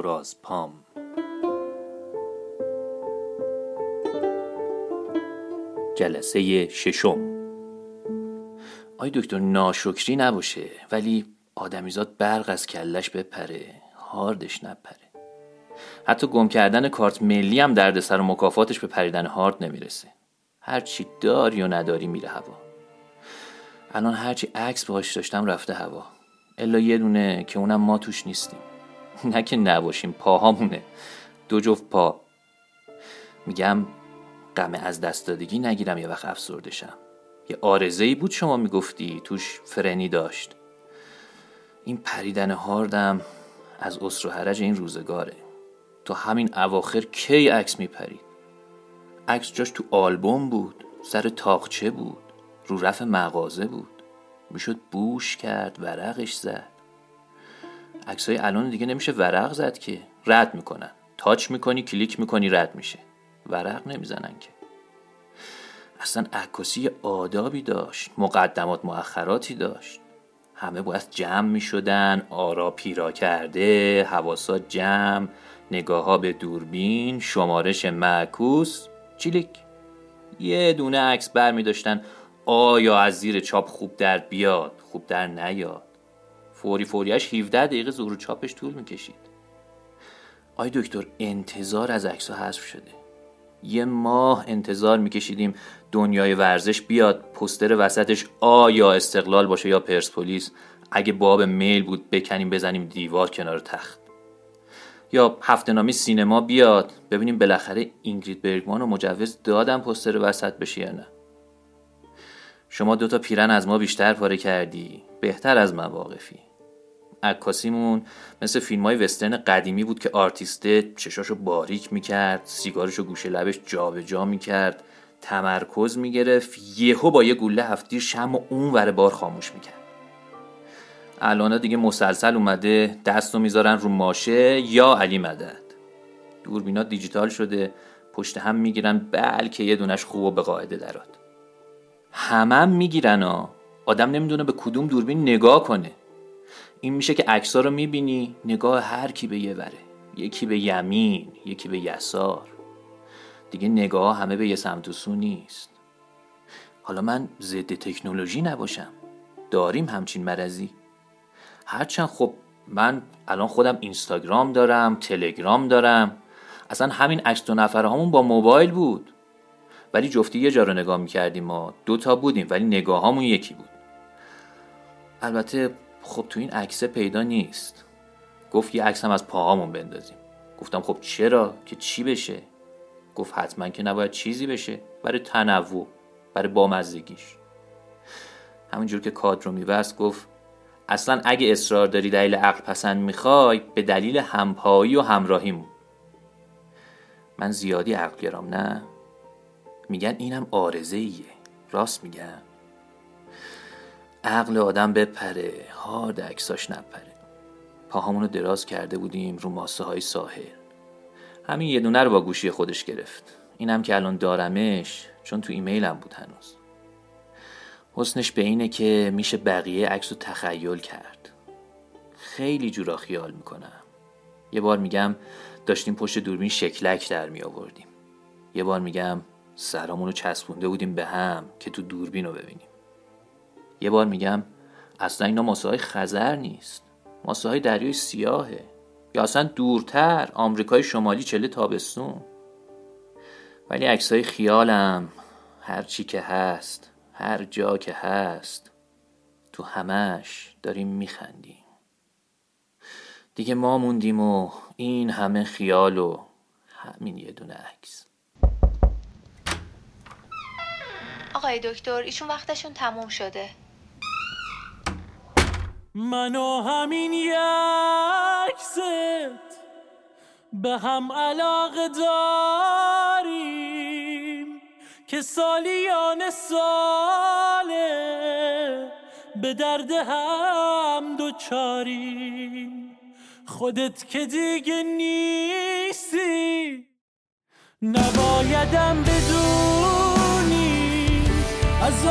و راز پام. جلسه ششم. آی دکتر ناشکری نباشه ولی آدمیزاد برق از کلش بپره هاردش نپره. حتی گم کردن کارت ملی هم دردسر و مکافاتش به پریدن هارد نمی‌رسه. هرچی داری و نداری میره هوا. الان هرچی عکس باهاش داشتم رفته هوا. الا یه دونه که اونم ما توش نیستیم. نه که نباشیم پاهامونه. دو جفت پا. میگم غم از دست دادگی نگیرم یه وقت افسردشم یه آرزه بود شما می‌گفتی توش فرنی داشت. این پریدن هاردم از اسر و حرج این روزگاره. تو همین اواخر کی عکس میپرید؟ عکس جاش تو آلبوم بود سر تاقچه بود رو رف مغازه بود. می‌شد بوش کرد ورقش زد. عکسای الان دیگه نمیشه ورق زد که. رد می‌کنن. تاچ می‌کنی کلیک می‌کنی رد میشه. ورق نمی‌زنن که. اصلا عکاسی آدابی داشت. مقدمات مؤخراتی داشت. همه باید جمع می شدن آرا پیرا کرده حواسات جمع نگاه ها به دوربین شمارش معکوس چیلیک. یه دونه عکس بر می داشتن آیا از زیر چاپ خوب در بیاد خوب در نیاد؟ فوری فوریش 17 دقیقه ظهور چاپش طول می‌کشید. آی دکتر انتظار از عکس حذف شده. یه ماه انتظار میکشیدیم دنیای ورزش بیاد پستر وسطش آ یا استقلال باشه یا پرسپولیس. اگه باب میل بود بکنیم بزنیم دیوار کنار تخت. یا هفته نامی سینما بیاد. ببینیم بالاخره اینگرید برگمان و مجوز دادن پستر وسط بشه یا نه. شما دوتا پیرن از ما بیشتر پاره کردی. بهتر از مواقفی. عکاسیمون مثل فیلم های وسترن قدیمی بود که آرتیسته چشاشو باریک می‌کرد سیگارشو گوشه لبش جابجا جا می‌کرد تمرکز می‌گرفت یهو با یه گوله هفتیر شم و اون ور بار خاموش می‌کرد. الان دیگه مسلسل اومده دست رو می‌ذارن رو ماشه یا علی مدد. دوربینا دیجیتال شده پشت هم می‌گیرن بلکه یه دونش خوب و به قاعده درات. همم هم می‌گیرن ها. آدم نمی‌دونه به کدوم دوربین نگاه کنه. این میشه که عکسا رو می‌بینی نگاه هر کی به یه وره. یکی به یمین یکی به یسار. دیگه نگاه همه به یه سمت و سو نیست. حالا من ضد تکنولوژی نباشم. داریم همچین مرضی. هرچند خب من الان خودم اینستاگرام دارم تلگرام دارم. اصلا همین عکس دو نفره همون با موبایل بود. ولی جفتی یه جا رو نگاه می‌کردیم ما. دوتا بودیم ولی نگاه همون یکی بود. البته خب تو این عکسه پیدا نیست. گفت یه عکس هم از پاهامون بندازیم. گفتم خب چرا؟ که چی بشه؟ گفت حتما که نباید چیزی بشه. برای تنوع برای بامزدگیش همونجور که کادر رو میبست گفت اصلا اگه اصرار داری دلیل عقل پسند می‌خوای به دلیل همپایی و همراهیمون. من زیادی عقل گرام نه؟ میگن اینم آرزه ایه راست میگن؟ عقل آدم بپره هارد عکساش نپره. پاهامونو دراز کرده بودیم رو ماسه های ساحل. همین یه دونه رو با گوشی خودش گرفت. اینم که الان دارمش چون تو ایمیلم بود هنوز. حسنش به اینه که میشه بقیه عکس رو تخیل کرد. خیلی جورا خیال می‌کنم. یه بار میگم داشتیم پشت دوربین شکلک در می آوردیم یه بار میگم سرامون رو چسبونده بودیم به هم که تو دوربین رو ببینیم. یه بار میگم اصلا اینا ماسه خزر نیست. ماسه های دریای سیاهه. یا اصلا دورتر آمریکای شمالی چله تابستون. ولی عکسای خیالم هر چی که هست هر جا که هست تو همش داریم میخندیم. دیگه ما موندیم و این همه خیال و همین یه دونه عکس. آقای دکتر ایشون وقتشون تموم شده. منو همین یکست به هم علاقه داریم که سالیان ساله به درد هم دوچاریم. خودت که دیگه نیستی نبایدم بدونی. از